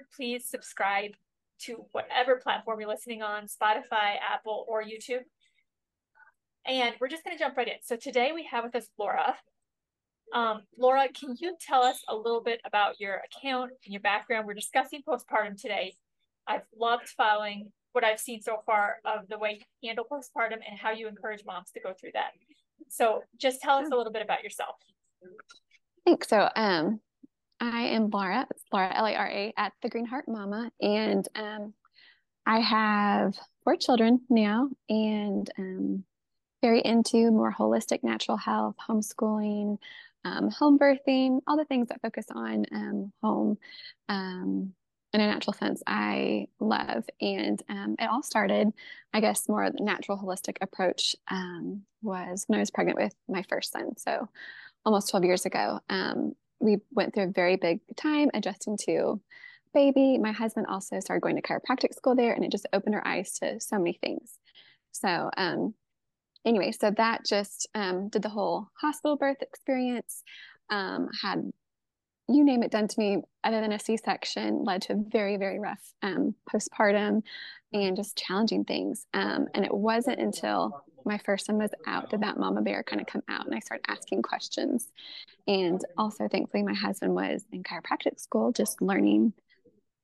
back. If you are new here, please subscribe to whatever platform you're listening on Spotify, Apple, or YouTube. And we're just going to jump right in. So today we have with us Lara. Um, Lara, can you tell us a little bit about your account and your background? We're discussing postpartum today. I've loved following what I've seen so far of the way you handle postpartum and how you encourage moms to go through that. So just tell us a little bit about yourself. Thanks. So um, I am Lara, Lara, L-A-R-A, at The Green Heart Mama. And um, I have four children now and um, very into more holistic natural health, homeschooling, um, home birthing, all the things that focus on um, home um, in a natural sense, I love. And um, it all started, I guess, more the natural holistic approach um, was when I was pregnant with my first son. So almost 12 years ago, um, we went through a very big time adjusting to baby. My husband also started going to chiropractic school there, and it just opened our eyes to so many things. So, um, anyway, so that just um, did the whole hospital birth experience. Um, had you name it done to me, other than a C-section, led to a very, very rough um, postpartum and just challenging things. Um, and it wasn't until my first son was out did that mama bear kind of come out, and I started asking questions. And also, thankfully, my husband was in chiropractic school, just learning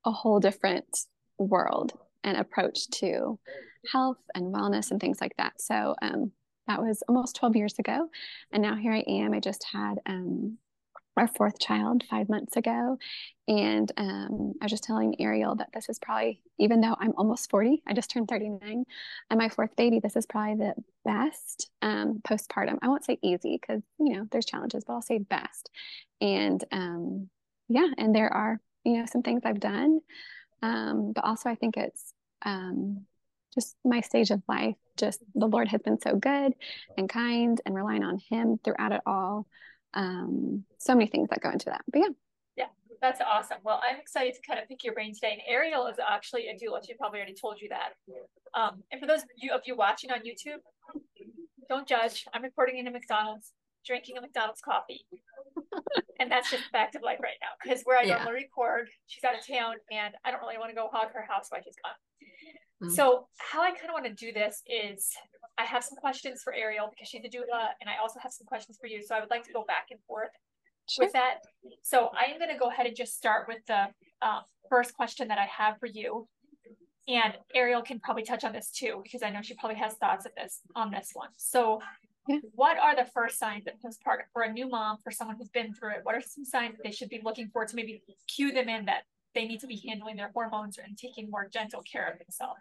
a whole different world and approach to health and wellness and things like that. So um, that was almost 12 years ago. And now here I am. I just had um, our fourth child five months ago. And um, I was just telling Ariel that this is probably, even though I'm almost 40, I just turned 39, and my fourth baby, this is probably the best um, postpartum. I won't say easy because, you know, there's challenges, but I'll say best. And um, yeah, and there are, you know, some things I've done. Um, but also, I think it's um, just my stage of life. Just the Lord has been so good and kind and relying on Him throughout it all um, so many things that go into that. But yeah. Yeah, that's awesome. Well, I'm excited to kind of pick your brain today. And Ariel is actually a doula. She probably already told you that. Um, and for those of you, of you watching on YouTube, don't judge. I'm recording in a McDonald's, drinking a McDonald's coffee. and that's just fact of life right now. Because where I yeah. normally record, she's out of town and I don't really want to go hog her house while she's gone. Mm-hmm. So how I kind of want to do this is I have some questions for Ariel because she's a doula, and I also have some questions for you. So I would like to go back and forth sure. with that. So I am going to go ahead and just start with the uh, first question that I have for you. And Ariel can probably touch on this too, because I know she probably has thoughts of this on this one. So yeah. what are the first signs of postpartum for a new mom, for someone who's been through it? What are some signs that they should be looking for to maybe cue them in that they need to be handling their hormones and taking more gentle care of themselves?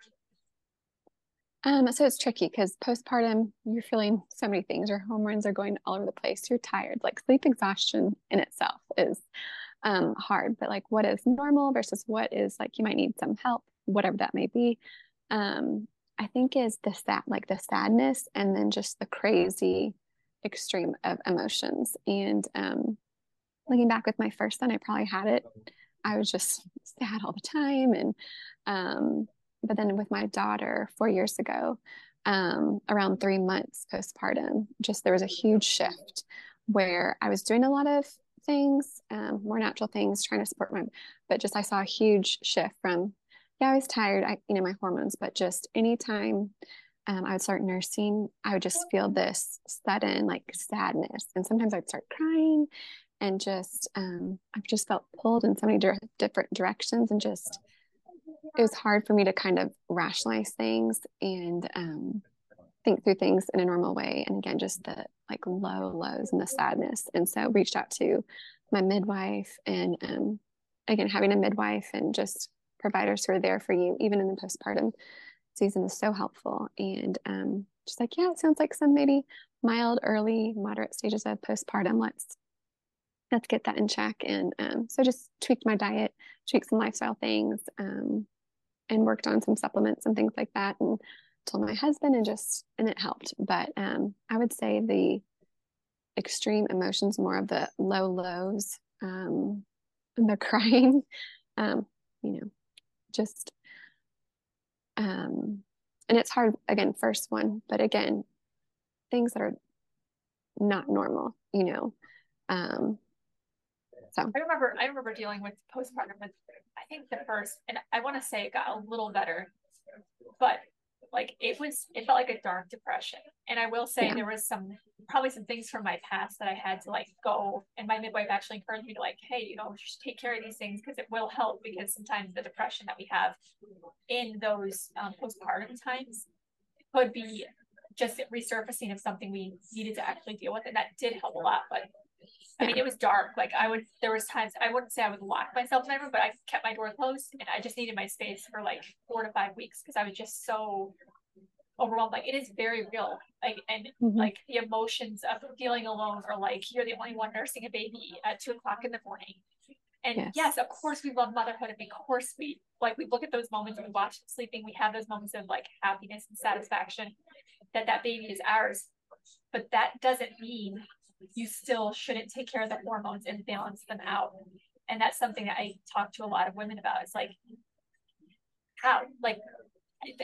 Um, so it's tricky because postpartum, you're feeling so many things. Your hormones are going all over the place. You're tired. Like sleep exhaustion in itself is um, hard, but like what is normal versus what is like you might need some help, whatever that may be. Um, I think is the sad, like the sadness, and then just the crazy extreme of emotions. And um, looking back with my first son, I probably had it. I was just sad all the time, and um, but then with my daughter four years ago, um, around three months postpartum, just there was a huge shift where I was doing a lot of things, um, more natural things, trying to support my, but just I saw a huge shift from, yeah, I was tired, I, you know, my hormones, but just anytime um, I would start nursing, I would just feel this sudden like sadness. And sometimes I'd start crying and just, um, I've just felt pulled in so many di- different directions and just, it was hard for me to kind of rationalize things and um, think through things in a normal way. And again, just the like low lows and the sadness. And so reached out to my midwife and um, again, having a midwife and just providers who are there for you, even in the postpartum season is so helpful. And um, just like, yeah, it sounds like some maybe mild, early, moderate stages of postpartum. Let's let's get that in check. And um, so just tweaked my diet, tweaked some lifestyle things, um, and worked on some supplements and things like that and told my husband and just and it helped but um i would say the extreme emotions more of the low lows um and the crying um you know just um and it's hard again first one but again things that are not normal you know um So I remember I remember dealing with postpartum with I think the first and I want to say it got a little better, but like it was it felt like a dark depression. And I will say yeah. there was some probably some things from my past that I had to like go and my midwife actually encouraged me to like, hey, you know, just take care of these things because it will help because sometimes the depression that we have in those um, postpartum times could be just resurfacing of something we needed to actually deal with. And that did help a lot. But I mean, it was dark. Like I would, there was times I wouldn't say I would lock myself in my room, but I kept my door closed and I just needed my space for like four to five weeks because I was just so overwhelmed. Like it is very real. Like and mm-hmm. like the emotions of feeling alone or like you're the only one nursing a baby at two o'clock in the morning. And yes. yes, of course we love motherhood and of course we like we look at those moments and we watch them sleeping, we have those moments of like happiness and satisfaction that that baby is ours. But that doesn't mean you still shouldn't take care of the hormones and balance them out. And that's something that I talk to a lot of women about. It's like how like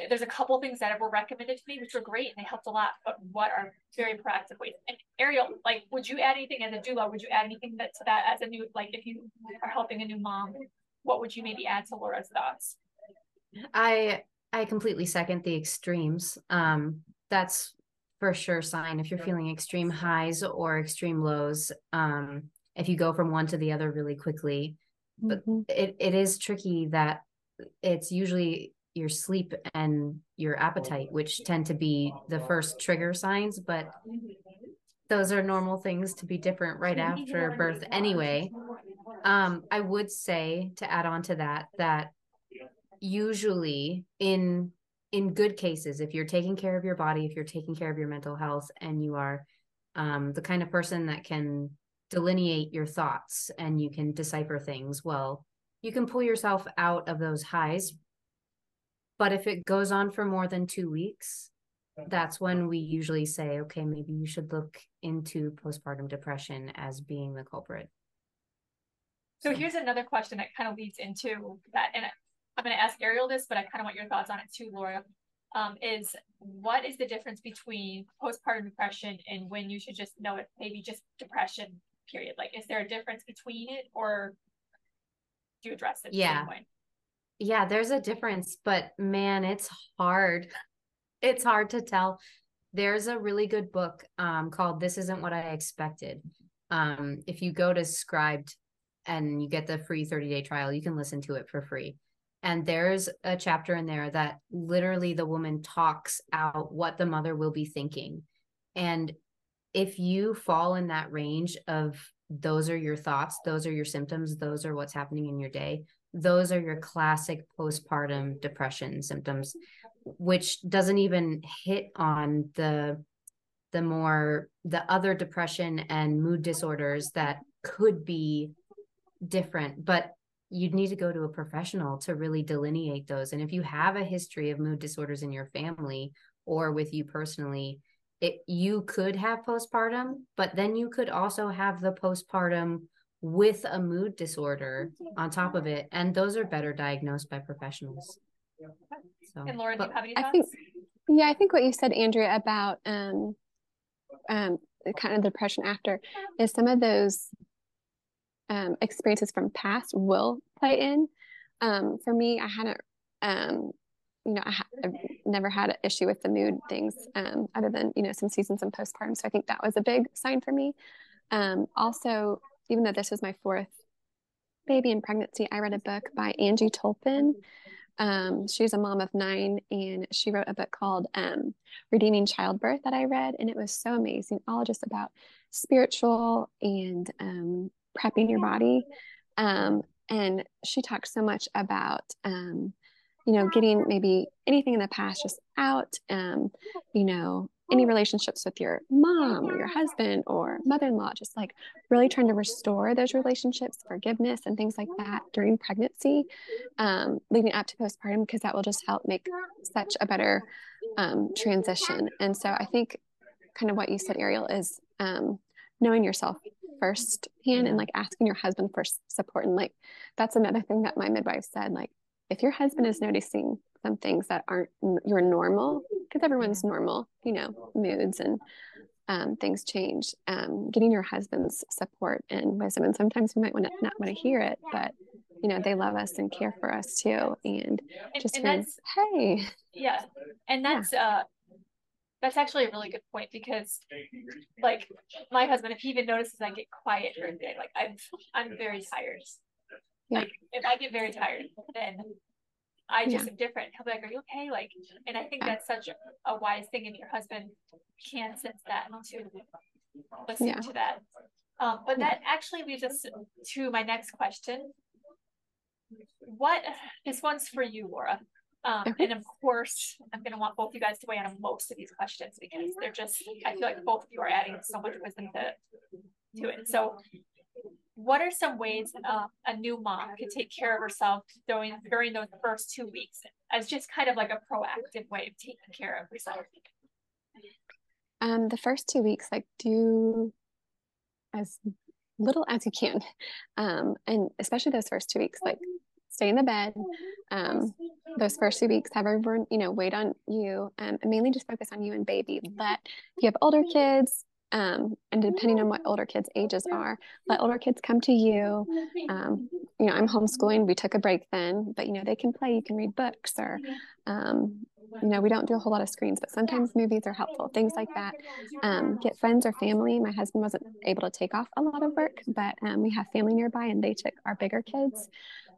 there's a couple things that were recommended to me which were great and they helped a lot but what are very proactive ways and ariel like would you add anything as a doula would you add anything that to that as a new like if you are helping a new mom what would you maybe add to lara's thoughts i i completely second the extremes um that's for sure sign if you're feeling extreme highs or extreme lows um if you go from one to the other really quickly but mm-hmm. it, it is tricky that it's usually your sleep and your appetite, which tend to be the first trigger signs, but those are normal things to be different right after birth anyway. Um, I would say to add on to that that usually in in good cases, if you're taking care of your body, if you're taking care of your mental health, and you are um, the kind of person that can delineate your thoughts and you can decipher things, well, you can pull yourself out of those highs but if it goes on for more than two weeks, that's when we usually say, okay, maybe you should look into postpartum depression as being the culprit. So here's another question that kind of leads into that. And I'm going to ask Ariel this, but I kind of want your thoughts on it too, Lara. Um, is what is the difference between postpartum depression and when you should just know it, maybe just depression, period? Like, is there a difference between it or do you address it? Yeah yeah, there's a difference, but man, it's hard. It's hard to tell. There's a really good book um, called This Isn't What I Expected. Um, if you go to Scribd and you get the free 30 day trial, you can listen to it for free. And there's a chapter in there that literally the woman talks out what the mother will be thinking. And if you fall in that range of those are your thoughts, those are your symptoms, those are what's happening in your day, those are your classic postpartum depression symptoms which doesn't even hit on the the more the other depression and mood disorders that could be different but you'd need to go to a professional to really delineate those and if you have a history of mood disorders in your family or with you personally it you could have postpartum but then you could also have the postpartum with a mood disorder on top of it and those are better diagnosed by professionals so and Lara, do you have any thoughts? I think, yeah i think what you said andrea about um um kind of the depression after is some of those um experiences from past will play in. Um for me i hadn't um you know I have never had an issue with the mood things um other than you know some seasons and postpartum. So i think that was a big sign for me. Um also even though this was my fourth baby in pregnancy, I read a book by Angie Tolpin. Um, she's a mom of nine, and she wrote a book called um, Redeeming Childbirth that I read, and it was so amazing, all just about spiritual and um, prepping your body. Um, and she talked so much about, um, you know, getting maybe anything in the past just out, um, you know, any relationships with your mom or your husband or mother-in-law just like really trying to restore those relationships forgiveness and things like that during pregnancy um, leading up to postpartum because that will just help make such a better um, transition and so i think kind of what you said ariel is um, knowing yourself first hand and like asking your husband for support. And like that's another thing that my midwife said like if your husband is noticing some things that aren't your normal because everyone's normal you know moods and um, things change. Um, getting your husband's support and wisdom, and sometimes we might want to not want to hear it, but you know they love us and care for us too, and, And, just and hearing, that's hey, yeah, and that's uh that's actually a really good point because like my husband, if he even notices I get quiet during the day, like I'm I'm very tired. Yeah. Like if I get very tired, then I just am different. He'll be like, Are you okay? Like and I think that's such a, wise thing and your husband can sense that to listen Yeah. to that. Um, but Yeah. that actually leads us to my next question. What this one's for you, Lara. Um, Okay. and of course, I'm gonna want both you guys to weigh in on most of these questions because they're just, I feel like both of you are adding so much wisdom to, to it. So what are some ways uh, a new mom could take care of herself during, during those first two weeks as just kind of like a proactive way of taking care of herself? um, the first two weeks, like do as little as you can, um, and especially those first two weeks, like stay in the bed. Um, those first two weeks, have everyone, you know, wait on you, um, and mainly just focus on you and baby. But if you have older kids, um, and depending on what older kids' ages are, let older kids come to you. Um, you know, I'm homeschooling. We took a break then, but you know, they can play. You can read books, or um, you know, we don't do a whole lot of screens, but sometimes movies are helpful. Things like that. Um, get friends or family. My husband wasn't able to take off a lot of work, but um, we have family nearby, and they took our bigger kids.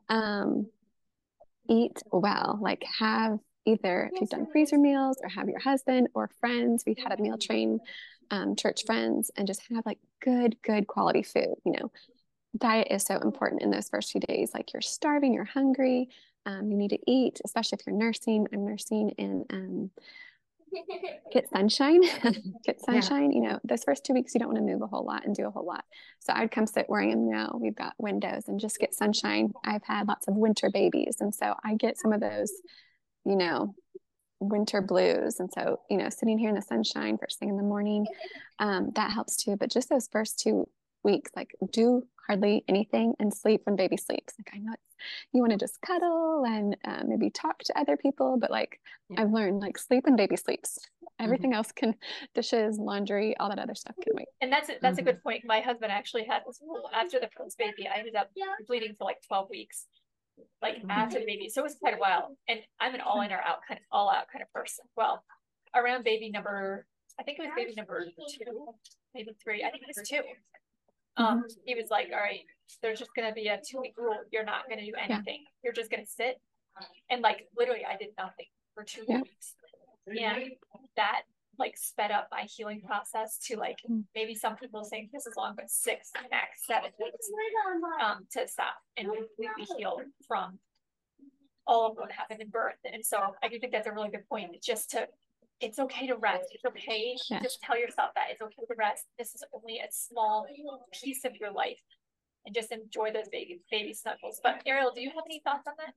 Um, eat well, like have either if you've done freezer meals or have your husband or friends. We've had a meal train, um, church friends, and just have like good, good quality food. You know, diet is so important in those first few days. Like you're starving, you're hungry, um, you need to eat, especially if you're nursing. I'm nursing in um, get sunshine, get sunshine. You know, those first two weeks, you don't want to move a whole lot and do a whole lot. So I'd come sit where I am now. We've got windows and just get sunshine. I've had lots of winter babies. And so I get some of those, you know, winter blues. And so, you know, sitting here in the sunshine first thing in the morning, um, that helps too. But just those first two weeks, like do hardly anything and sleep when baby sleeps. Like I know it's, you want to just cuddle and uh, maybe talk to other people, but like Yeah. I've learned, like sleep when baby sleeps. Everything else can, dishes, laundry, all that other stuff can wait. And that's a, that's Mhm. a good point. My husband actually had this after the first baby. I ended up bleeding for like 12 weeks, like Mhm. after the baby. So it was quite a while. And I'm an all in or out kind of all out kind of person. Well, around baby number, I think it was baby number two, maybe three. I think it was two. Um, he was like, all right, there's just gonna be a two week rule. You're not gonna do anything. You're just gonna sit. And like literally I did nothing for two Yeah. weeks. And that like sped up my healing process to like Mm. maybe some people saying this is long, but six, max seven weeks um to stop and completely heal from all of what happened in birth. And so I do think that's a really good point. Just to it's okay to rest. It's okay. Yeah. Just tell yourself that it's okay to rest. This is only a small piece of your life. And just enjoy those baby baby snuggles. But Ariel, do you have any thoughts on that?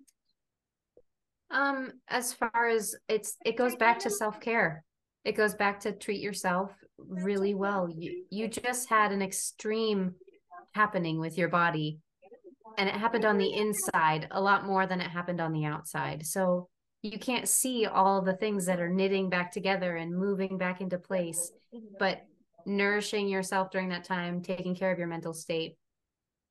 Um, as far as it's, it goes back to self care. It goes back to treat yourself really well. You you just had an extreme happening with your body, and it happened on the inside a lot more than it happened on the outside. So you can't see all the things that are knitting back together and moving back into place. But nourishing yourself during that time, taking care of your mental state,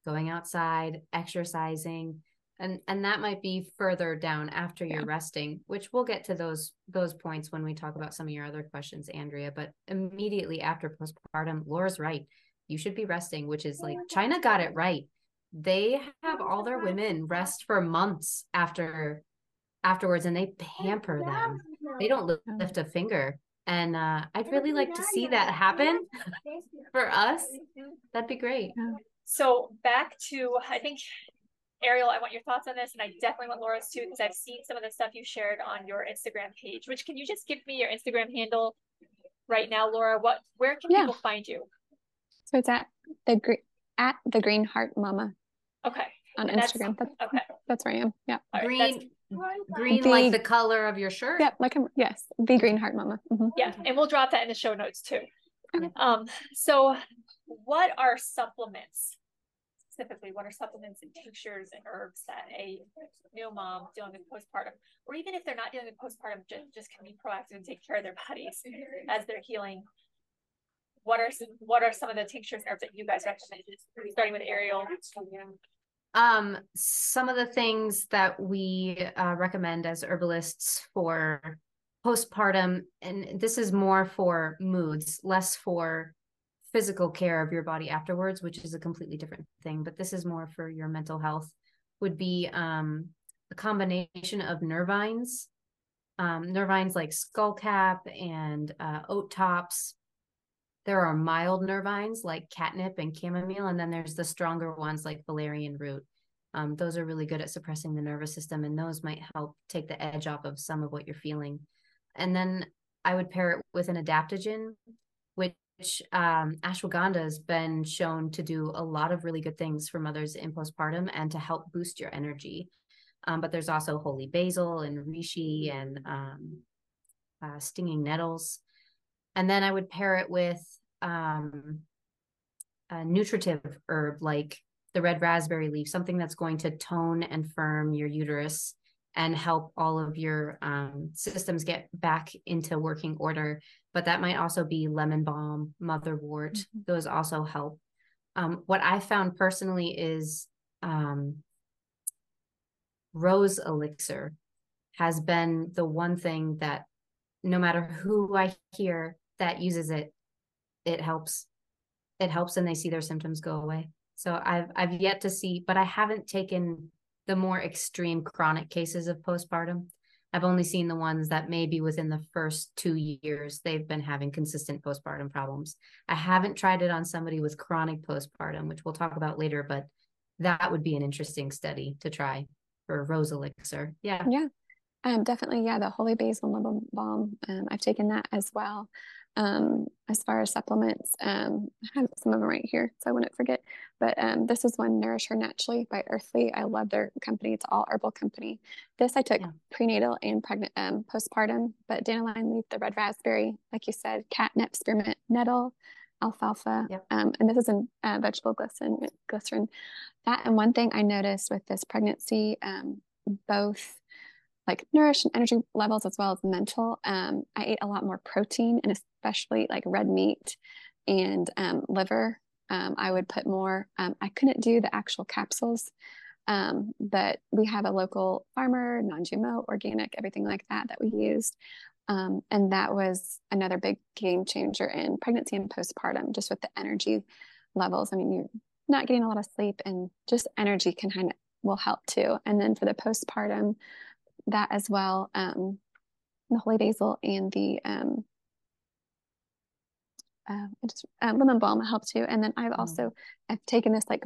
going outside, exercising, and and that might be further down after you're resting which we'll get to those those points when we talk about some of your other questions andrea but immediately after postpartum lara's right you should be resting which is like china got it right they have all their women rest for months after afterwards and they pamper them they don't lift a finger and uh, i'd really like to see that happen for us that'd be great So back to I think Ariel, I want your thoughts on this, and I definitely want Lara's too, because I've seen some of the stuff you shared on your Instagram page. Which can you just give me your Instagram handle right now, Lara? What where can Yeah. people find you? So it's at the green at the Green Heart Mama Okay. on And Instagram. That's Okay. that's where I am. Yeah. All right, green green The- like the color of your shirt Yep. Like I'm yes, the Green Heart Mama. Mhm. Yeah, and we'll drop that in the show notes too. Okay. Um, so what are supplements? Specifically, what are supplements and tinctures and herbs that a new mom dealing with postpartum, or even if they're not dealing with postpartum, just, just can be proactive and take care of their bodies as they're healing? what are some, what are some of the tinctures and herbs that you guys recommend? Starting with Ariel. Um, some of the things that we uh, recommend as herbalists for postpartum, and this is more for moods, less for physical care of your body afterwards, which is a completely different thing, but this is more for your mental health, would be um, a combination of nervines, um, nervines like skullcap and uh, oat tops. There are mild nervines like catnip and chamomile, and then there's the stronger ones like valerian root. Um, those are really good at suppressing the nervous system, and those might help take the edge off of some of what you're feeling. And then I would pair it with an adaptogen, which um, ashwagandha has been shown to do a lot of really good things for mothers in postpartum and to help boost your energy. Um, but there's also holy basil and reishi and um, uh, stinging nettles. And then I would pair it with um, a nutritive herb like the red raspberry leaf, something that's going to tone and firm your uterus and help all of your um, systems get back into working order. But that might also be lemon balm, motherwort. Mm-hmm. Those also help. Um, what I found personally is um, rose elixir has been the one thing that no matter who I hear that uses it, it helps. It helps and they see their symptoms go away. So I've I've yet to see, but I haven't taken the more extreme chronic cases of postpartum. I've only seen the ones that maybe within the first two years they've been having consistent postpartum problems. I haven't tried it on somebody with chronic postpartum, which we'll talk about later, but that would be an interesting study to try for rose elixir. Yeah. Yeah. Um, definitely. Yeah. The holy basil lemon balm. Um, I've taken that as well. Um, as far as supplements, um, I have some of them right here, so I wouldn't forget. But um, this is one Nourish Her Naturally by Earthley. I love their company. It's all herbal company. This I took yeah. prenatal and pregnant, um, postpartum. But dandelion leaf, the red raspberry, like you said, catnip, spearmint, nettle, alfalfa, yep. um, and this is in uh, vegetable glycerin. Glycerin. That and one thing I noticed with this pregnancy, um, both like nourish and energy levels as well as mental. Um, I ate a lot more protein and especially like red meat and um, liver. Um, I would put more. Um, I couldn't do the actual capsules, um, but we have a local farmer, non-GMO, organic, everything like that that we used. Um, and that was another big game changer in pregnancy and postpartum, just with the energy levels. I mean, you're not getting a lot of sleep, and just energy can kind of will help too. And then for the postpartum, that as well, um, the holy basil and the um, uh, just, uh, lemon balm help too. And then I've mm. also I've taken this like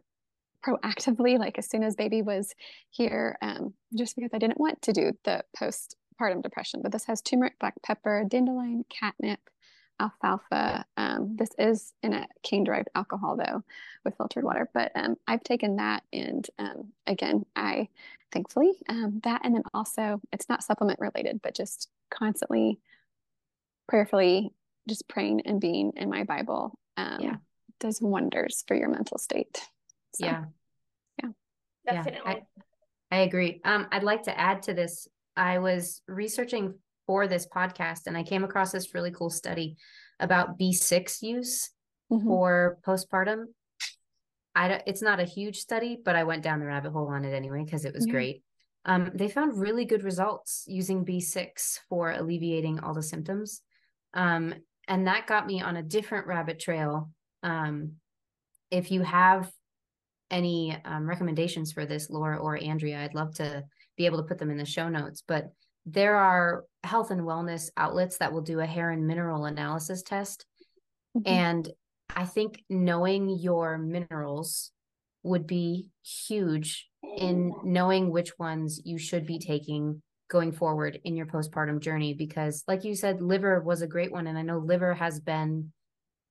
proactively, like as soon as baby was here, um, just because I didn't want to do the postpartum depression. But this has turmeric, black pepper, dandelion, catnip, alfalfa. Um, this is in a cane derived alcohol though, with filtered water. But um, I've taken that, and um, again, I thankfully um, that, and then also it's not supplement related, but just constantly prayerfully just praying and being in my Bible um, yeah. does wonders for your mental state. So, yeah. Yeah. Definitely. Yeah, I, I agree. Um, I'd like to add to this. I was researching for this podcast and I came across this really cool study about B6 use mm-hmm. for postpartum. I don't, it's not a huge study, but I went down the rabbit hole on it anyway because it was yeah. great. Um, they found really good results using B6 for alleviating all the symptoms. Um, and that got me on a different rabbit trail. Um, if you have any um, recommendations for this, Lara or Andrea, I'd love to be able to put them in the show notes. But there are health and wellness outlets that will do a hair and mineral analysis test. Mm-hmm. And I think knowing your minerals would be huge in knowing which ones you should be taking going forward in your postpartum journey because like you said liver was a great one and i know liver has been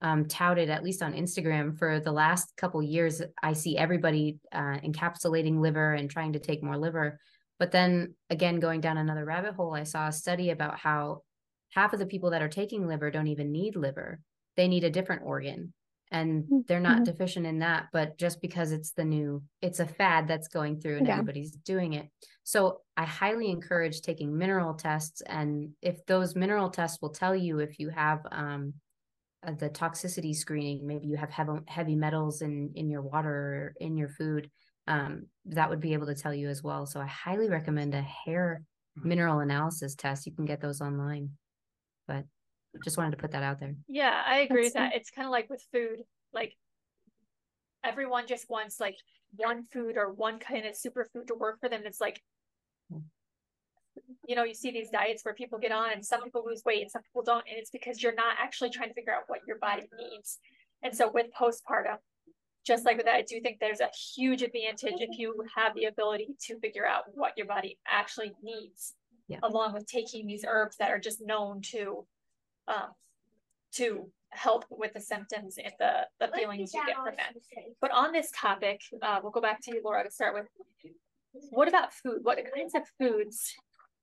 um, touted at least on instagram for the last couple years i see everybody uh, encapsulating liver and trying to take more liver but then again going down another rabbit hole i saw a study about how half of the people that are taking liver don't even need liver they need a different organ and mm-hmm. they're not mm-hmm. deficient in that but just because it's the new it's a fad that's going through and yeah. everybody's doing it so i highly encourage taking mineral tests and if those mineral tests will tell you if you have um, uh, the toxicity screening. Maybe you have heavy heavy metals in in your water or in your food. Um, that would be able to tell you as well. So I highly recommend a hair mineral analysis test. You can get those online. But just wanted to put that out there. Yeah, I agree That's with that. It's kind of like with food. Like everyone just wants like one food or one kind of superfood to work for them. It's like you know, you see these diets where people get on and some people lose weight and some people don't. And it's because you're not actually trying to figure out what your body needs. And so with postpartum, just like with that, I do think there's a huge advantage if you have the ability to figure out what your body actually needs, yeah. along with taking these herbs that are just known to um, to help with the symptoms and the, the feelings you get from it. But on this topic, uh, we'll go back to you, Lara, to start with. What about food? What kinds of foods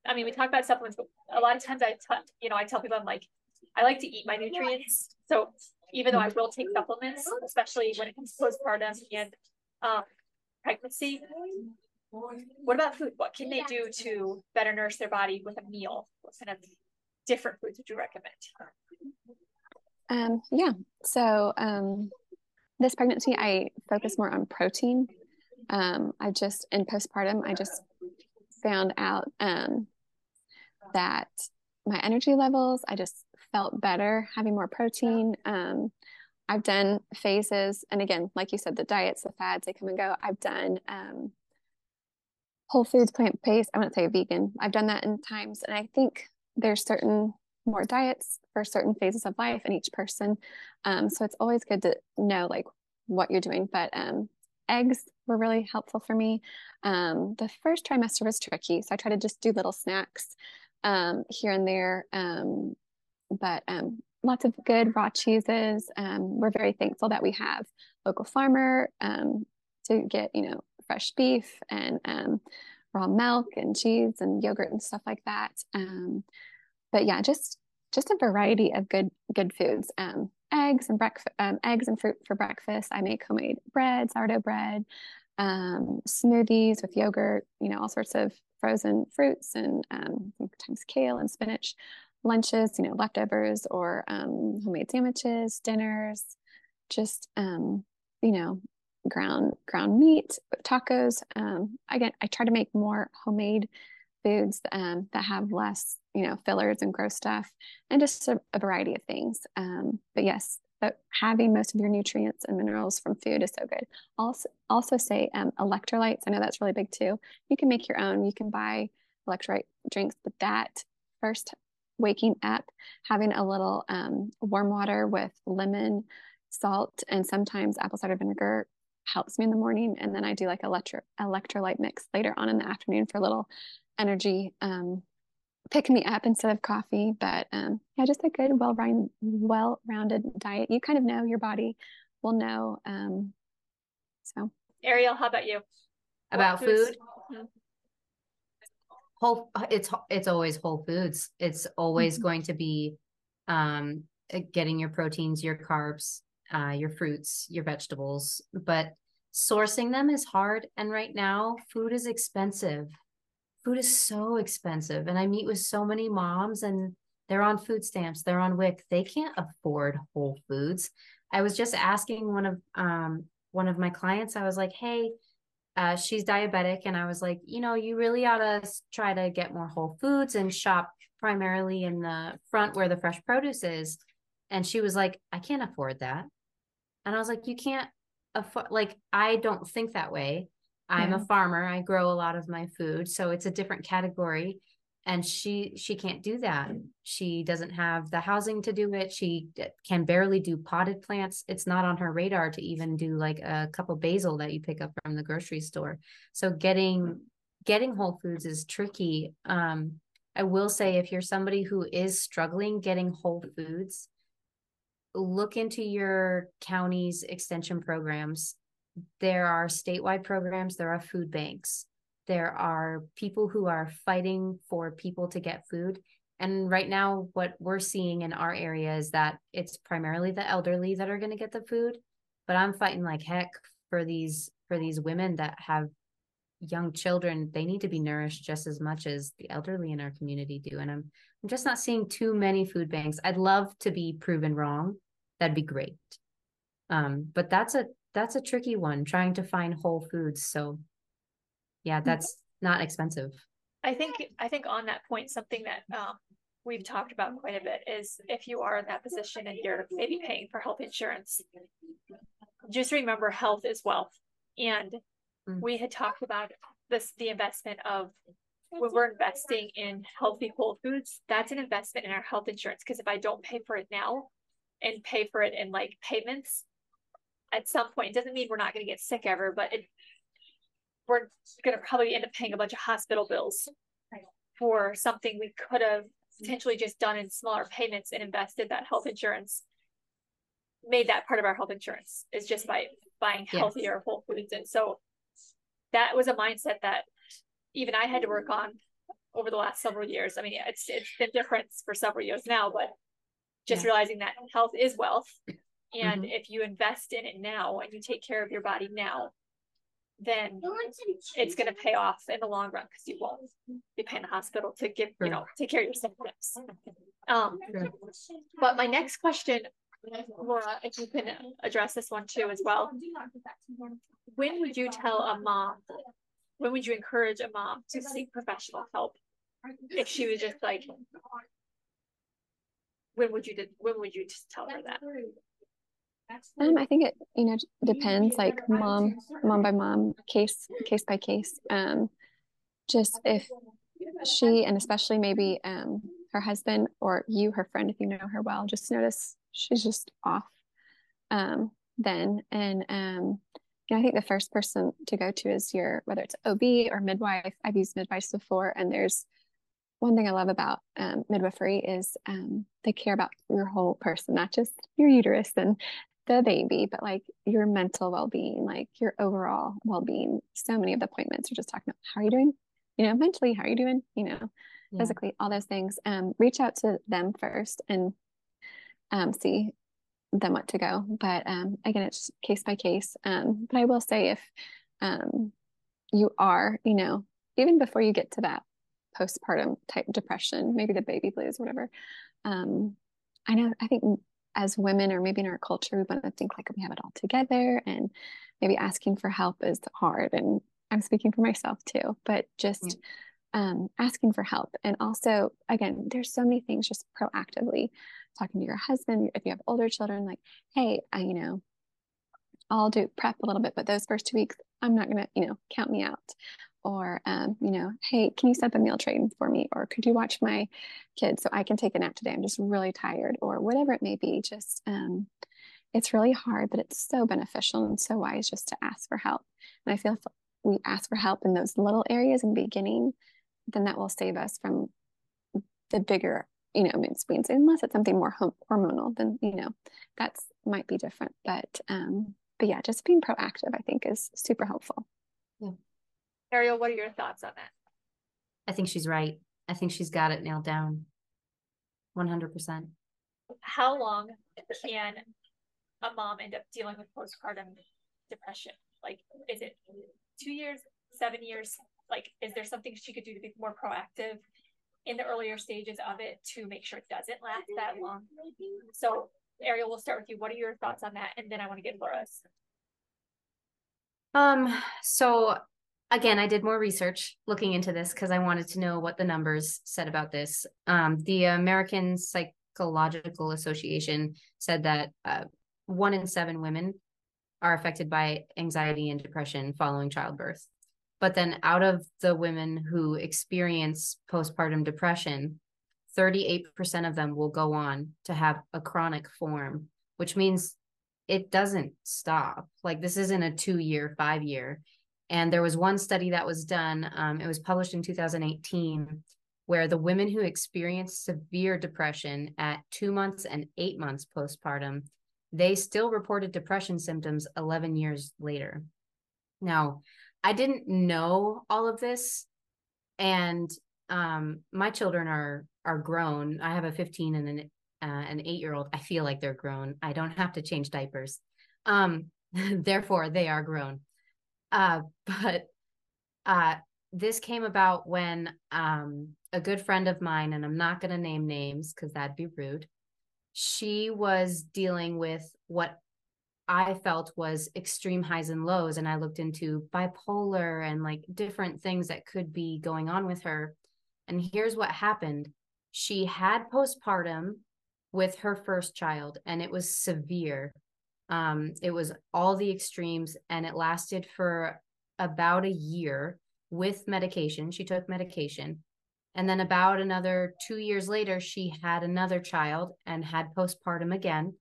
I mean, we talk about supplements, but a lot of times I, t- you know, I tell people I'm like, I like to eat my nutrients. So even though I will take supplements, especially when it comes to postpartum and um, pregnancy, what about food? What can they do to better nourish their body with a meal? What kind of different foods would you recommend? Um, yeah. So um, this pregnancy, I focus more on protein. Um, I just in postpartum, I just found out um, that my energy levels, I just felt better having more protein. Um, I've done phases, and again, like you said, the diets, the fads, they come and go. I've done um, whole foods, plant based. I wouldn't say vegan. I've done that in times, and I think there's certain more diets for certain phases of life in each person. Um, so it's always good to know like what you're doing. But um, eggs were really helpful for me. Um, the first trimester was tricky, so I tried to just do little snacks um, here and there. Um, but um, lots of good raw cheeses. Um, we're very thankful that we have local farmer um, to get you know fresh beef and raw milk and cheese and yogurt and stuff like that. but yeah, just just a variety of good good foods. Um, eggs and breakfast, um, eggs and fruit for breakfast. I make homemade bread, sourdough bread, um, smoothies with yogurt. You know, all sorts of frozen fruits and um, sometimes kale and spinach. Lunches, you know, leftovers or um, homemade sandwiches, dinners. Just um, you know, ground ground meat, tacos. Um, again, I try to make more homemade foods um, that have less, you know, fillers and gross stuff, and just a, a variety of things. Um, but yes, but having most of your nutrients and minerals from food is so good. Also, also say um, electrolytes. I know that's really big too. You can make your own. You can buy electrolyte drinks, but that first waking up, having a little um, warm water with lemon, salt, and sometimes apple cider vinegar helps me in the morning. And then I do like electro electrolyte mix later on in the afternoon for a little energy um, pick me up instead of coffee. But um, yeah, just a good, well rounded, well rounded diet. You kind of know your body will know. Um, so, Ariel, how about you? About food. Mm-hmm. Whole, it's it's always whole foods. It's always mm-hmm. going to be um, getting your proteins, your carbs, uh, your fruits, your vegetables, but sourcing them is hard. And right now, food is expensive food is so expensive. And I meet with so many moms and they're on food stamps, they're on WIC, they can't afford whole foods. I was just asking one of um one of my clients, I was like, hey, uh, she's diabetic. And I was like, you know, you really ought to try to get more whole foods and shop primarily in the front where the fresh produce is. And she was like, I can't afford that. And I was like, you can't afford, like, I don't think that way. I'm a farmer. I grow a lot of my food, so it's a different category. And she she can't do that. She doesn't have the housing to do it. She can barely do potted plants. It's not on her radar to even do like a cup of basil that you pick up from the grocery store. So getting getting whole foods is tricky. Um, I will say if you're somebody who is struggling getting whole foods, look into your county's extension programs there are statewide programs, there are food banks, there are people who are fighting for people to get food. And right now, what we're seeing in our area is that it's primarily the elderly that are going to get the food. But I'm fighting like heck for these for these women that have young children. They need to be nourished just as much as the elderly in our community do. And I'm I'm just not seeing too many food banks. I'd love to be proven wrong that'd be great. Um, but that's a that's a tricky one trying to find whole foods. So yeah, Mm-hmm. that's not expensive. I think I think on that point, something that um, we've talked about quite a bit is if you are in that position and you're maybe paying for health insurance, just remember health is wealth. And Mm. we had talked about this the investment of when we're investing in healthy whole foods, that's an investment in our health insurance. Because if I don't pay for it now and pay for it in like payments, at some point, it doesn't mean we're not going to get sick ever, but it we're going to probably end up paying a bunch of hospital bills for something we could have mm-hmm. potentially just done in smaller payments and invested that health insurance made that part of our health insurance is just by buying Yes. healthier whole foods. And so that was a mindset that even i had to work on over the last several years. I mean it's it's been different for several years now but just Yeah. realizing that health is wealth. And mm-hmm. if you invest in it now and you take care of your body now then it's going to pay off in the long run because you won't be paying the hospital to give you know take care of your symptoms um True. but my next question lara if you can address this one too as well. When would you tell a mom when would you encourage a mom to seek professional help? If she was just like when would you do, when would you just tell her that Um, I think it, you know, depends like mom, mom by mom, case, case by case. Um, just if she and especially maybe um her husband or you, her friend, if you know her well, just notice she's just off. Um, then and um, you know, I think the first person to go to is your whether it's OB or midwife. I've used midwives before, and there's one thing I love about um, midwifery is um, they care about your whole person, not just your uterus and the baby, but like your mental well being, like your overall well being. So many of the appointments are just talking about how are you doing? You know, mentally, how are you doing? You know, Yeah. physically, all those things. Um, reach out to them first and um, see them what to go. But um, again, it's case by case. Um, but I will say if um, you are, you know, even before you get to that postpartum type depression, maybe the baby blues, whatever. Um, I know, I think as women, or maybe in our culture, we want to think like we have it all together, and maybe asking for help is hard. And I'm speaking for myself too, but just um, asking for help. And also, again, there's so many things just proactively talking to your husband. If you have older children, like, hey, I, you know, I'll do prep a little bit, but those first two weeks, I'm not going to, you know, count me out. Or, um, you know, hey, can you set up a meal train for me? Or could you watch my kids so I can take a nap today? I'm just really tired, or whatever it may be. Just, um, it's really hard, but it's so beneficial and so wise just to ask for help. And I feel if we ask for help in those little areas in the beginning, then that will save us from the bigger, you know, mood swings. Unless it's something more hormonal, then you know, that's might be different. But um, but yeah, just being proactive, I think, is super helpful. Ariel what are your thoughts on that I think she's right. I think she's got it nailed down. 100%. how long can a mom end up dealing with postpartum depression? Like, is it two years, seven years? Like, is there something she could do to be more proactive in the earlier stages of it to make sure it doesn't last that long? So, Ariel, we'll start with you. What are your thoughts on that? And then I want to get Lara's. Um, so again, I did more research looking into this because I wanted to know what the numbers said about this. Um, the American Psychological Association said that uh, one in seven women are affected by anxiety and depression following childbirth. But then out of the women who experience postpartum depression, 38% of them will go on to have a chronic form, which means it doesn't stop. Like this isn't a two year, five year. And there was one study that was done, um, it was published in 2018, where the women who experienced severe depression at two months and eight months postpartum, they still reported depression symptoms 11 years later. Now, I didn't know all of this, and um, my children are are grown. I have a 15 and an uh, an eight year old. I feel like they're grown. I don't have to change diapers. Um, therefore, they are grown. Uh, but uh, this came about when um, a good friend of mine, and I'm not going to name names because that'd be rude. she was dealing with what I felt was extreme highs and lows. And I looked into bipolar and like different things that could be going on with her. And here's what happened she had postpartum with her first child, and it was severe. Um, it was all the extremes, and it lasted for about a year with medication. She took medication. And then about another two years later, she had another child and had postpartum again.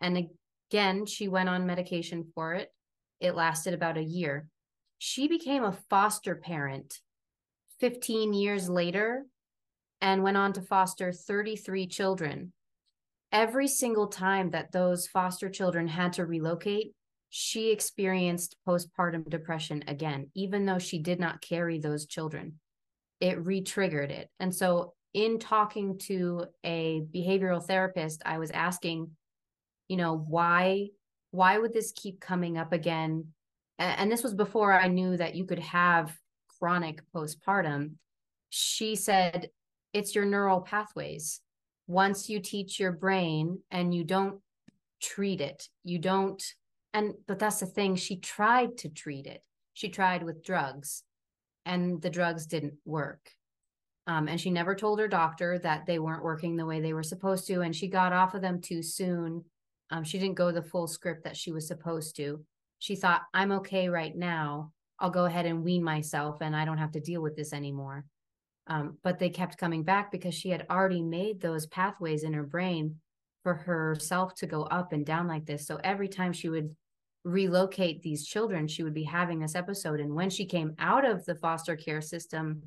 And again, she went on medication for it. It lasted about a year. She became a foster parent 15 years later and went on to foster 33 children. Every single time that those foster children had to relocate, she experienced postpartum depression again, even though she did not carry those children. It re-triggered it. And so in talking to a behavioral therapist i was asking you know why why would this keep coming up again? And this was before i knew that you could have chronic postpartum. She said it's your neural pathways once you teach your brain and you don't treat it you don't and but that's the thing she tried to treat it she tried with drugs and the drugs didn't work. Um, and she never told her doctor that they weren't working the way they were supposed to. And she got off of them too soon. Um, she didn't go the full script that she was supposed to. She thought, I'm okay right now. I'll go ahead and wean myself and I don't have to deal with this anymore. Um, but they kept coming back because she had already made those pathways in her brain for herself to go up and down like this. So every time she would relocate these children, she would be having this episode. And when she came out of the foster care system,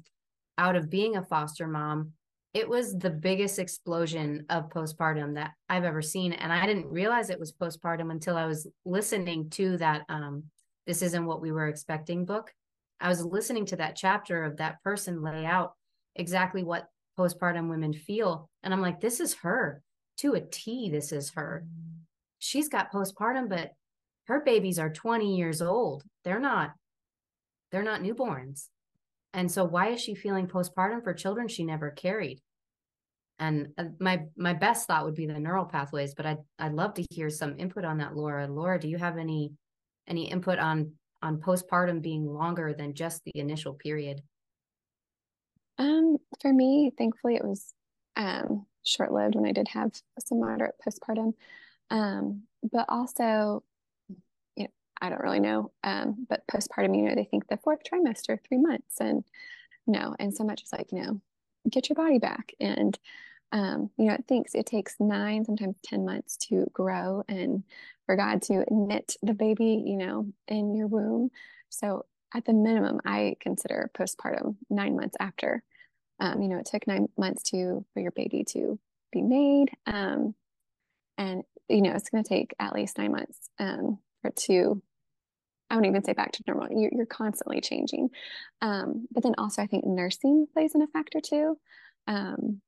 out of being a foster mom, it was the biggest explosion of postpartum that I've ever seen. And I didn't realize it was postpartum until I was listening to that um, This Isn't What We Were Expecting book. I was listening to that chapter of that person lay out exactly what postpartum women feel. And I'm like, this is her to a T. This is her. She's got postpartum, but her babies are 20 years old they're not they're not newborns and so why is she feeling postpartum for children she never carried and uh, my my best thought would be the neural pathways but i'd i'd love to hear some input on that lara lara do you have any any input on on postpartum being longer than just the initial period um for me thankfully it was um short-lived when i did have some moderate postpartum um but also I don't really know. Um, but postpartum, you know, they think the fourth trimester, three months, and no, and so much is like, you know, get your body back. And um, you know, it thinks it takes nine, sometimes 10 months to grow and for God to knit the baby, you know, in your womb. So at the minimum, I consider postpartum nine months after. Um, you know, it took nine months to for your baby to be made. Um, and you know, it's gonna take at least nine months um for to I wouldn't even say back to normal. You're, you're constantly changing. Um, but then also, I think nursing plays in a factor too. Um,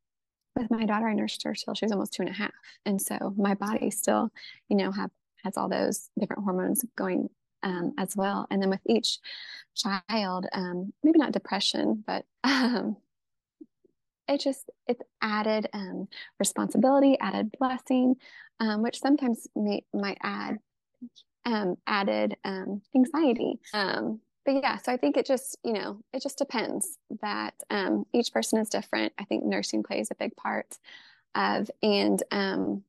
with my daughter, I nursed her till she was almost two and a half, and so my body still, you know, have has all those different hormones going um, as well. And then with each child, um, maybe not depression, but um, it just it's added um, responsibility, added blessing, um, which sometimes may, might add um, added anxiety. Um, but yeah, so I think it just, you know, it just depends that um, each person is different. I think nursing plays a big part of, and um,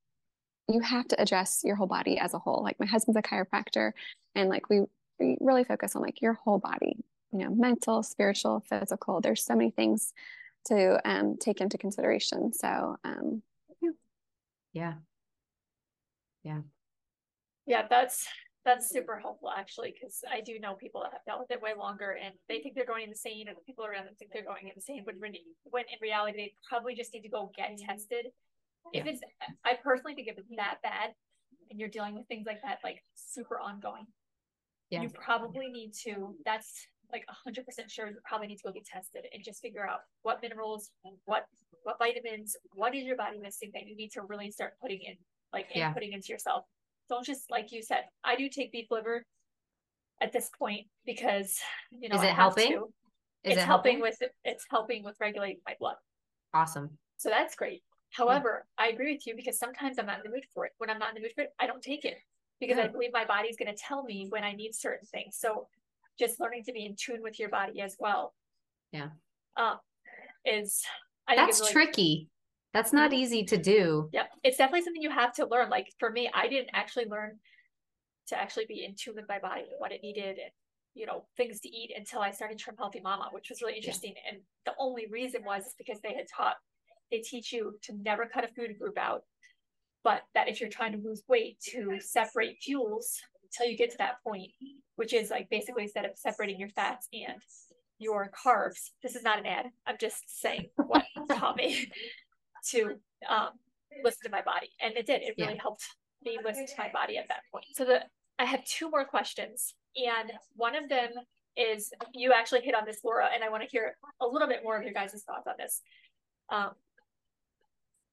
you have to address your whole body as a whole. Like my husband's a chiropractor, and like we, we really focus on like your whole body, you know, mental, spiritual, physical. There's so many things to um, take into consideration. So, um, yeah. Yeah. Yeah. Yeah, that's that's super helpful actually, because I do know people that have dealt with it way longer and they think they're going insane, and the people around them think they're going insane. But when, when in reality, they probably just need to go get tested. Yeah. If it's, I personally think if it's that bad, and you're dealing with things like that, like super ongoing, yeah. you probably need to. That's like 100% sure you probably need to go get tested and just figure out what minerals, what what vitamins, what is your body missing that you need to really start putting in, like yeah. inputting into yourself don't just like you said. I do take beef liver at this point because you know is it helping? Is it's it helping, helping with it's helping with regulating my blood. Awesome. So that's great. However, yeah. I agree with you because sometimes I'm not in the mood for it. When I'm not in the mood for it, I don't take it because yeah. I believe my body's going to tell me when I need certain things. So just learning to be in tune with your body as well. Yeah. Um, is I that's really, tricky. That's not mm-hmm. easy to do. Yep. It's definitely something you have to learn. Like for me, I didn't actually learn to actually be in tune with my body, and what it needed, and you know, things to eat until I started Trim Healthy Mama, which was really interesting. Yeah. And the only reason was is because they had taught they teach you to never cut a food group out, but that if you're trying to lose weight, to separate fuels until you get to that point, which is like basically instead of separating your fats and your carbs. This is not an ad. I'm just saying what taught me to um, listen to my body, and it did. It really yeah. helped me listen to my body at that point. So the I have two more questions, and one of them is you actually hit on this, Lara, and I want to hear a little bit more of your guys' thoughts on this. Um,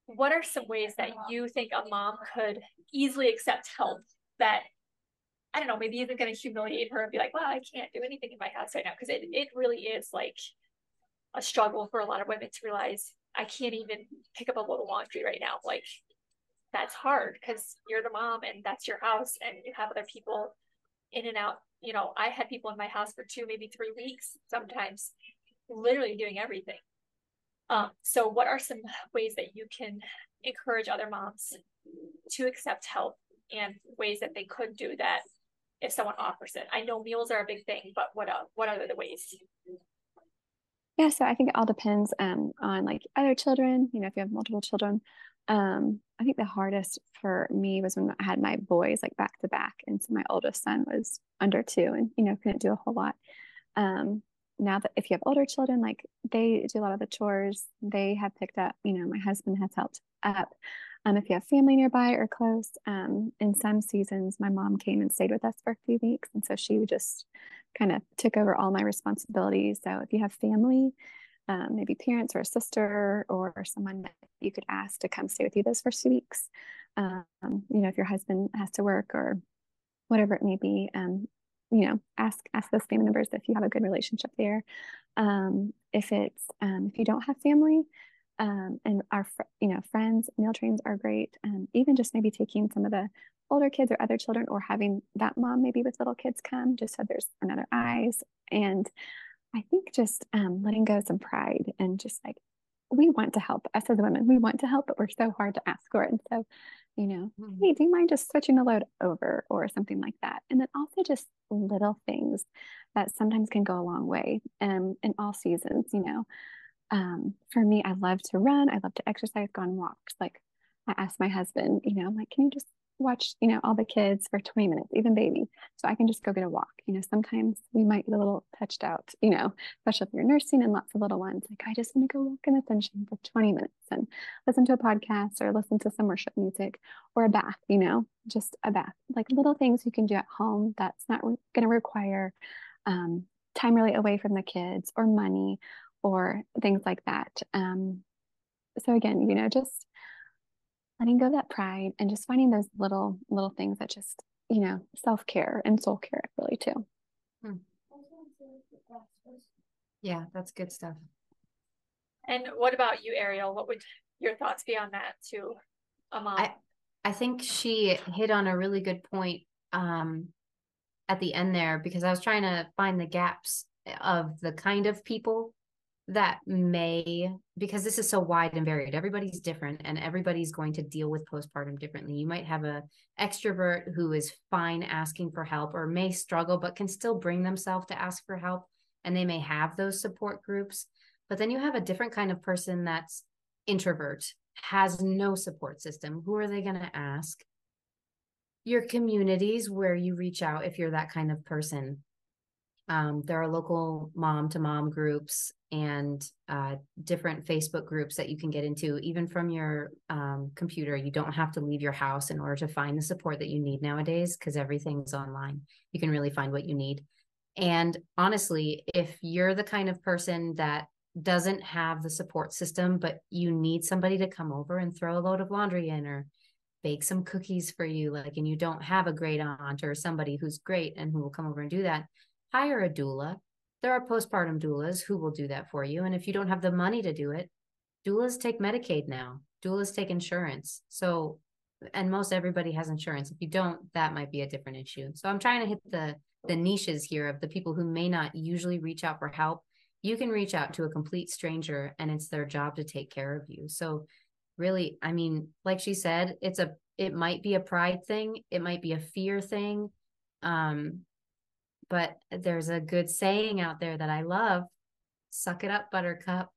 what are some ways that you think a mom could easily accept help that I don't know, maybe isn't going to humiliate her and be like, well, I can't do anything in my house right now. Cause it, it really is like a struggle for a lot of women to realize I can't even pick up a load of laundry right now. Like that's hard because you're the mom and that's your house and you have other people in and out. You know, I had people in my house for two, maybe three weeks, sometimes literally doing everything. Um, so what are some ways that you can encourage other moms to accept help and ways that they could do that if someone offers it? I know meals are a big thing, but what uh, what are the ways? Yeah, so I think it all depends um, on like other children. You know, if you have multiple children, um, I think the hardest for me was when I had my boys like back to back, and so my oldest son was under two, and you know couldn't do a whole lot. Um, now that if you have older children, like they do a lot of the chores, they have picked up. You know, my husband has helped up. Um, if you have family nearby or close, um, in some seasons, my mom came and stayed with us for a few weeks. And so she just kind of took over all my responsibilities. So if you have family, um, maybe parents or a sister or someone that you could ask to come stay with you those first few weeks, um, you know, if your husband has to work or whatever it may be, um, you know, ask ask those family members if you have a good relationship there. Um, if it's um, if you don't have family, um, and our you know friends meal trains are great um, even just maybe taking some of the older kids or other children or having that mom maybe with little kids come just so there's another eyes. And i think just um, letting go some pride and just like we want to help. Us as women we want to help but we're so hard to ask for. And so you know mm-hmm. hey do you mind just switching the load over or something like that and then also just little things that sometimes can go a long way um, in all seasons you know um, for me, I love to run. I love to exercise, go on walks. Like I asked my husband, you know, I'm like, can you just watch, you know, all the kids for 20 minutes, even baby, so I can just go get a walk. You know, sometimes we might get a little touched out, you know, especially if you're nursing and lots of little ones. Like, I just want to go walk in the sunshine for 20 minutes and listen to a podcast or listen to some worship music or a bath, you know, just a bath. Like little things you can do at home that's not re- going to require um, time really away from the kids or money or things like that. Um, so again, you know, just letting go of that pride and just finding those little little things that just you know self care and soul care really too. Hmm. Yeah, that's good stuff. And what about you, Ariel? What would your thoughts be on that too, a mom? I, I think she hit on a really good point um, at the end there because I was trying to find the gaps of the kind of people that may because this is so wide and varied everybody's different and everybody's going to deal with postpartum differently. You might have a extrovert who is fine asking for help or may struggle but can still bring themselves to ask for help and they may have those support groups. But then you have a different kind of person that's introvert has no support system. Who are they going to ask? Your communities where you reach out if you're that kind of person um, there are local mom to mom groups and uh, different Facebook groups that you can get into, even from your um, computer. You don't have to leave your house in order to find the support that you need nowadays because everything's online. You can really find what you need. And honestly, if you're the kind of person that doesn't have the support system, but you need somebody to come over and throw a load of laundry in or bake some cookies for you, like, and you don't have a great aunt or somebody who's great and who will come over and do that, hire a doula. There are postpartum doulas who will do that for you. And if you don't have the money to do it, doulas take Medicaid now. Doulas take insurance. So, and most everybody has insurance. If you don't, that might be a different issue. So I'm trying to hit the the niches here of the people who may not usually reach out for help. You can reach out to a complete stranger and it's their job to take care of you. So really, I mean, like she said, it's a it might be a pride thing, it might be a fear thing. Um, but there's a good saying out there that I love suck it up, buttercup.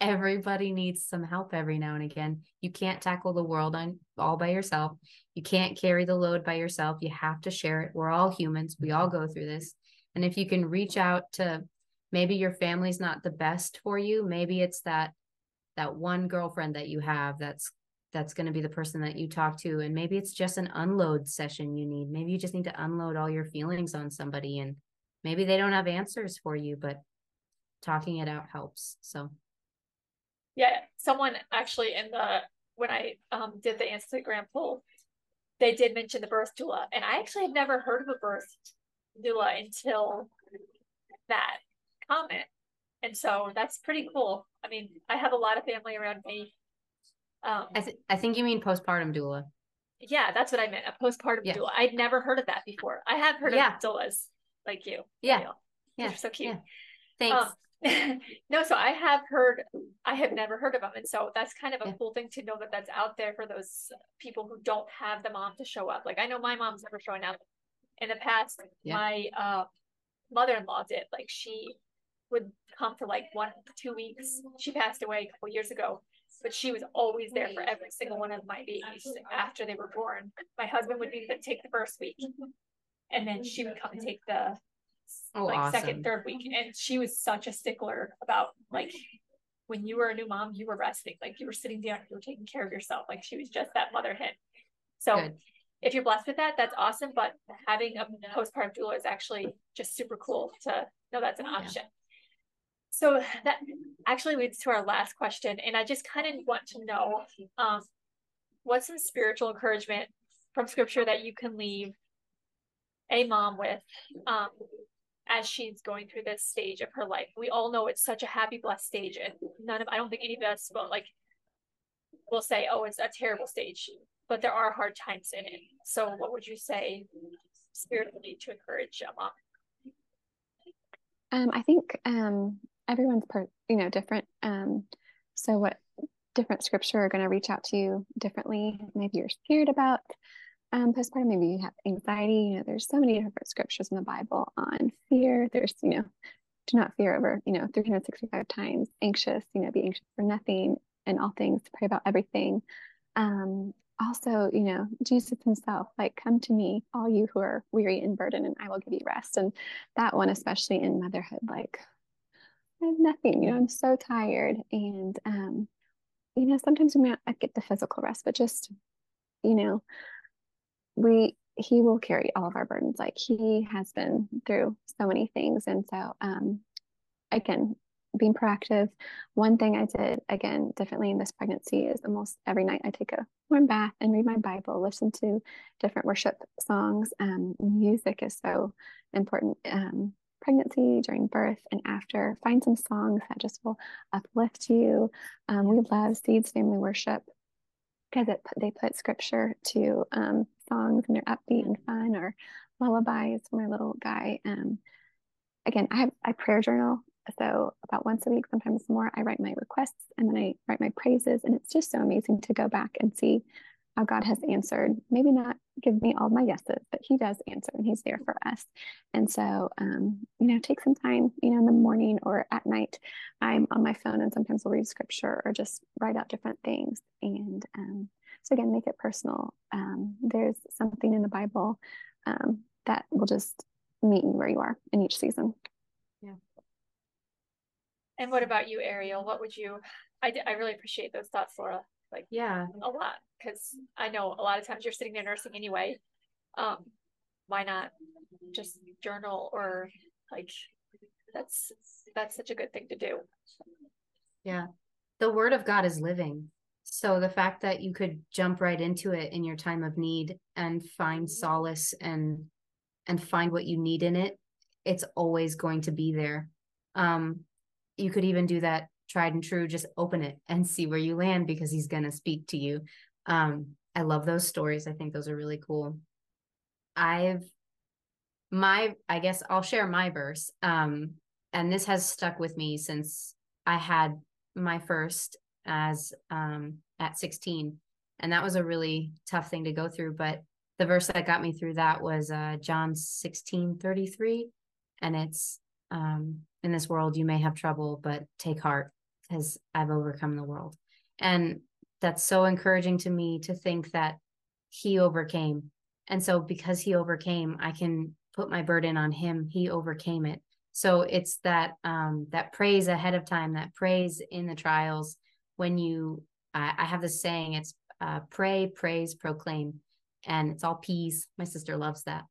Everybody needs some help every now and again. You can't tackle the world on all by yourself. You can't carry the load by yourself. You have to share it. We're all humans. We all go through this. And if you can reach out to maybe your family's not the best for you, maybe it's that that one girlfriend that you have that's that's going to be the person that you talk to and maybe it's just an unload session you need. Maybe you just need to unload all your feelings on somebody and maybe they don't have answers for you but talking it out helps so. Yeah someone actually in the when i um, did the instagram poll they did mention the birth doula and i actually had never heard of a birth doula until that comment and so that's pretty cool. I mean i have a lot of family around me um, I, th- I think you mean postpartum doula. Yeah, that's what I meant. A postpartum yeah. doula. I'd never heard of that before. I have heard yeah. of doulas like you. Yeah. Yeah. so cute. Yeah. Thanks. Um, no, so I have heard, I have never heard of them. And so that's kind of a yeah. cool thing to know that that's out there for those people who don't have the mom to show up. Like I know my mom's never showing up. In the past, yeah. my uh, mother in law did. Like she would come for like one, two weeks. She passed away a couple years ago but she was always there for every single one of my babies after they were born. My husband would be take the first week, and then she would come and take the oh, like awesome. second, third week. And she was such a stickler about like when you were a new mom, you were resting, like you were sitting down, you were taking care of yourself. Like she was just that mother hen. So Good. if you're blessed with that, that's awesome. But having a postpartum doula is actually just super cool to know that's an option. Yeah. So that actually leads to our last question. And I just kind of want to know um, what's some spiritual encouragement from scripture that you can leave a mom with um, as she's going through this stage of her life. We all know it's such a happy, blessed stage, and none of I don't think any of us will like will say, "Oh, it's a terrible stage," but there are hard times in it. So, what would you say spiritually to encourage a mom? Um, I think um, everyone's per you know different um so what different scripture are going to reach out to you differently maybe you're scared about um, postpartum maybe you have anxiety you know there's so many different scriptures in the bible on fear there's you know do not fear over you know 365 times anxious you know be anxious for nothing and all things pray about everything um also you know jesus himself like come to me all you who are weary and burdened and i will give you rest and that one especially in motherhood like I have nothing, you know, I'm so tired. And, um, you know, sometimes we might get the physical rest, but just, you know, we, he will carry all of our burdens. Like he has been through so many things. And so, um, again, being proactive. One thing I did again differently in this pregnancy is almost every night I take a warm bath and read my Bible, listen to different worship songs. Um, music is so important. Um, pregnancy, during birth, and after. Find some songs that just will uplift you. Um, we love Seeds Family Worship because it they put scripture to um, songs and they're upbeat and fun or lullabies for my little guy. Um, again, I have I prayer journal. So about once a week, sometimes more, I write my requests and then I write my praises. And it's just so amazing to go back and see how God has answered. Maybe not give me all my yeses, but He does answer and He's there for us. And so, um, you know, take some time, you know, in the morning or at night. I'm on my phone and sometimes I'll read scripture or just write out different things. And um, so, again, make it personal. Um, there's something in the Bible um, that will just meet you where you are in each season. Yeah. And what about you, Ariel? What would you? I, I really appreciate those thoughts, Lara. Like, yeah, a lot because I know a lot of times you're sitting there nursing anyway. Um, why not just journal or like that's that's such a good thing to do. Yeah. The word of God is living. So the fact that you could jump right into it in your time of need and find solace and and find what you need in it, it's always going to be there. Um you could even do that tried and true, just open it and see where you land because he's going to speak to you. Um, I love those stories. I think those are really cool. I've my I guess I'll share my verse. Um, and this has stuck with me since I had my first as um at 16 and that was a really tough thing to go through but the verse that got me through that was uh John 16 33 and it's um in this world you may have trouble but take heart because I've overcome the world. And that's so encouraging to me to think that he overcame. And so because he overcame i can put my burden on him. He overcame it. So it's that um that praise ahead of time that praise in the trials when you i, I have this saying it's uh, pray praise proclaim. And it's all p's my sister loves that.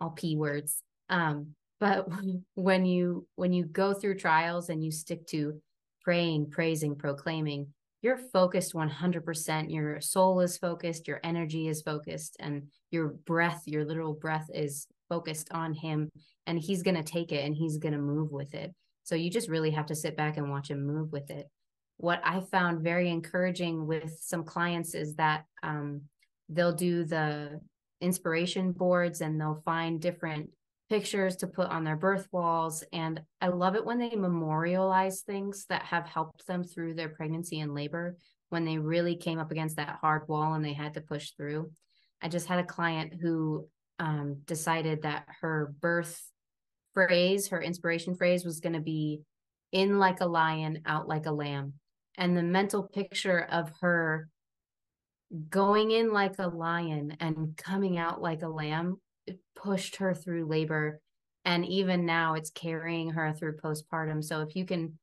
All p words. Um but when you when you go through trials and you stick to praying praising proclaiming you're focused 100%. Your soul is focused, your energy is focused, and your breath, your literal breath is focused on Him. And He's going to take it and He's going to move with it. So you just really have to sit back and watch Him move with it. What I found very encouraging with some clients is that um, they'll do the inspiration boards and they'll find different pictures to put on their birth walls. And I love it when they memorialize things that have helped them through their pregnancy and labor when they really came up against that hard wall and they had to push through. I just had a client who um, decided that her birth phrase, her inspiration phrase was going to be in like a lion, out like a lamb. And the mental picture of her going in like a lion and coming out like a lamb pushed her through labor and even now it's carrying her through postpartum. So if you can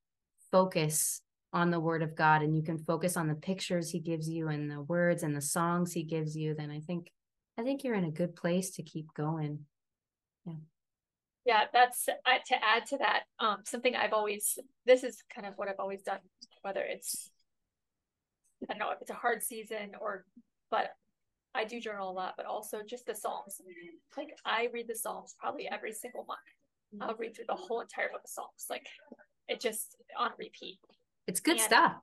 focus on the word of god and you can focus on the pictures he gives you and the words and the songs he gives you then i think i think you're in a good place to keep going. Yeah. Yeah that's uh, to add to that um something i've always this is kind of what i've always done whether it's i don't know if it's a hard season or but I do journal a lot, but also just the Psalms. Like I read the Psalms probably every single month. I'll read through the whole entire book of Psalms. Like it just on repeat. It's good and stuff.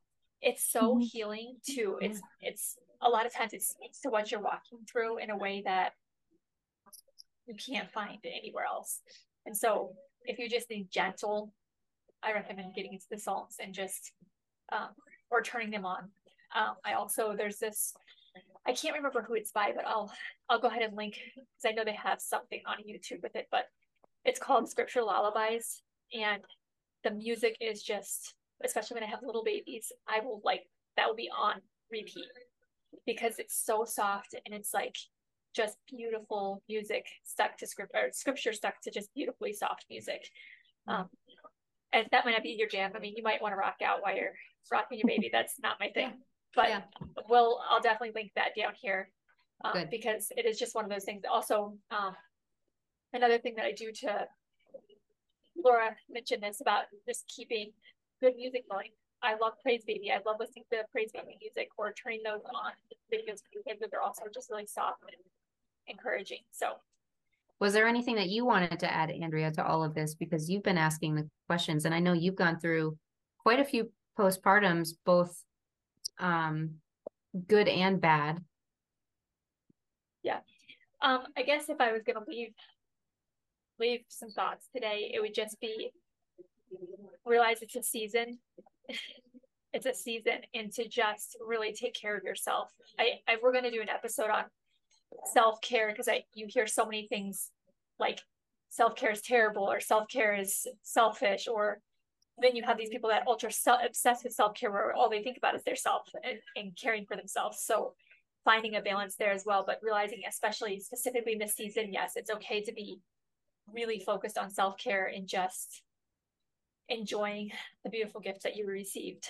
It's so mm-hmm. healing too. It's it's a lot of times it speaks to what you're walking through in a way that you can't find anywhere else. And so if you just need gentle, I recommend getting into the Psalms and just um, or turning them on. Um, I also there's this I can't remember who it's by, but I'll I'll go ahead and link because I know they have something on YouTube with it. But it's called Scripture Lullabies, and the music is just, especially when I have little babies, I will like that will be on repeat because it's so soft and it's like just beautiful music stuck to script or scripture stuck to just beautifully soft music. Um, and that might not be your jam. I mean, you might want to rock out while you're rocking your baby. That's not my thing but yeah. we'll I'll definitely link that down here um, because it is just one of those things. Also, um, another thing that I do to Lara mentioned this about just keeping good music going. I love Praise Baby. I love listening to Praise Baby music or turning those on videos because they're also just really soft and encouraging. So was there anything that you wanted to add, Andrea, to all of this? Because you've been asking the questions, and I know you've gone through quite a few postpartums, both um good and bad. Yeah. Um i guess if i was gonna leave leave some thoughts today it would just be realize it's a season. It's a season and to just really take care of yourself. I, I we're to do an episode on self-care because i you hear so many things like self-care is terrible or self-care is selfish or then you have these people that ultra self, obsessed with self-care where all they think about is their self and, and caring for themselves. So finding a balance there as well but realizing especially specifically in this season yes it's okay to be really focused on self-care and just enjoying the beautiful gifts that you received.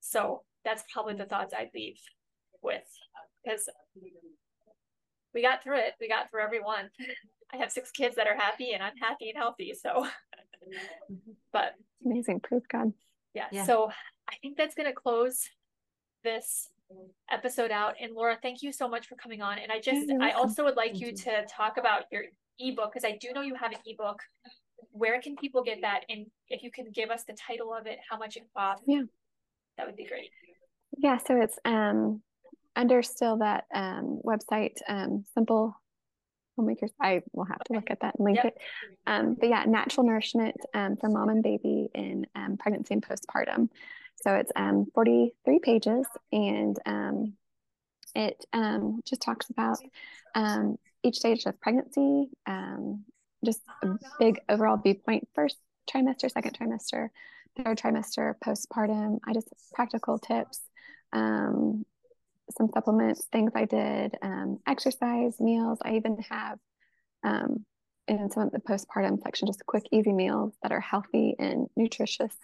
So that's probably the thoughts i'd leave with because we got through it. We got through everyone i have six kids that are happy and i'm happy and healthy so but amazing. Praise God. Yeah, yeah. So I think that's going to close this episode out. And Lara, thank you so much for coming on. And I just, I also would like you to talk about your ebook because I do know you have an ebook where can people get that? And if you can give us the title of it, how much it costs, yeah, that would be great. Yeah, so it's um under still that um website, um simple homemakers. I will have to look at that and link yep. it. Um, but yeah, natural nourishment um, for mom and baby in um, pregnancy and postpartum. So it's um 43 pages and um it um just talks about um each stage of pregnancy, um, just a big overall viewpoint, first trimester, second trimester, third trimester, postpartum. I just practical tips, um, some supplements, things I did, um, exercise, meals. I even have um, in some of the postpartum section, just quick, easy meals that are healthy and nutritious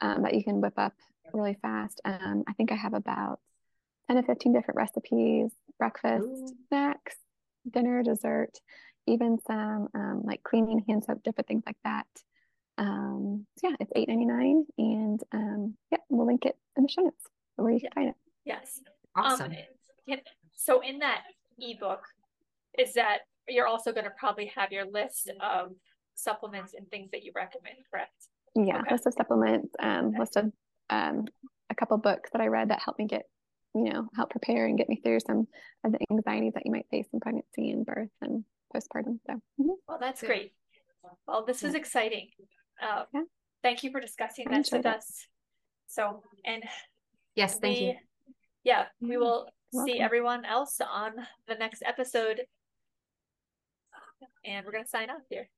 um, that you can whip up really fast. Um, I think I have about 10 to 15 different recipes, breakfast, Ooh. snacks, dinner, dessert, even some um, like cleaning hand soap, different things like that. Um, so yeah, it's eight ninety nine, and um, yeah, we'll link it in the show notes where you can find it. Yes, awesome. Um, so in that ebook, is that you're also going to probably have your list of supplements and things that you recommend, correct? Yeah, okay. list of supplements, um, okay. list of um, a couple books that I read that helped me get you know, help prepare and get me through some of the anxieties that you might face in pregnancy and birth and postpartum. So, mm-hmm. well, that's great. Well, this is exciting. Uh, yeah. Thank you for discussing this with it. us. So, and yes, thank we, you. Yeah, we mm, will see everyone else on the next episode. And we're going to sign off here.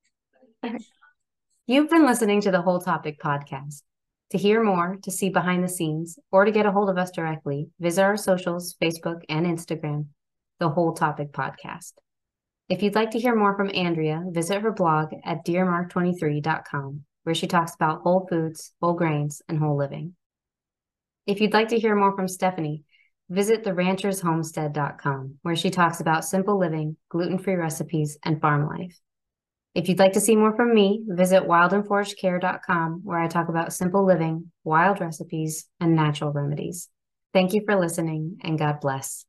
You've been listening to the Whole Topic podcast. To hear more, to see behind the scenes, or to get a hold of us directly, visit our socials, Facebook and Instagram, The Whole Topic Podcast. If you'd like to hear more from Andrea, visit her blog at dearmark23.com, where she talks about whole foods, whole grains, and whole living. If you'd like to hear more from Stephanie, visit theranchershomestead.com, where she talks about simple living, gluten free recipes, and farm life. If you'd like to see more from me, visit wildandforagedcare.com where I talk about simple living, wild recipes, and natural remedies. Thank you for listening and God bless.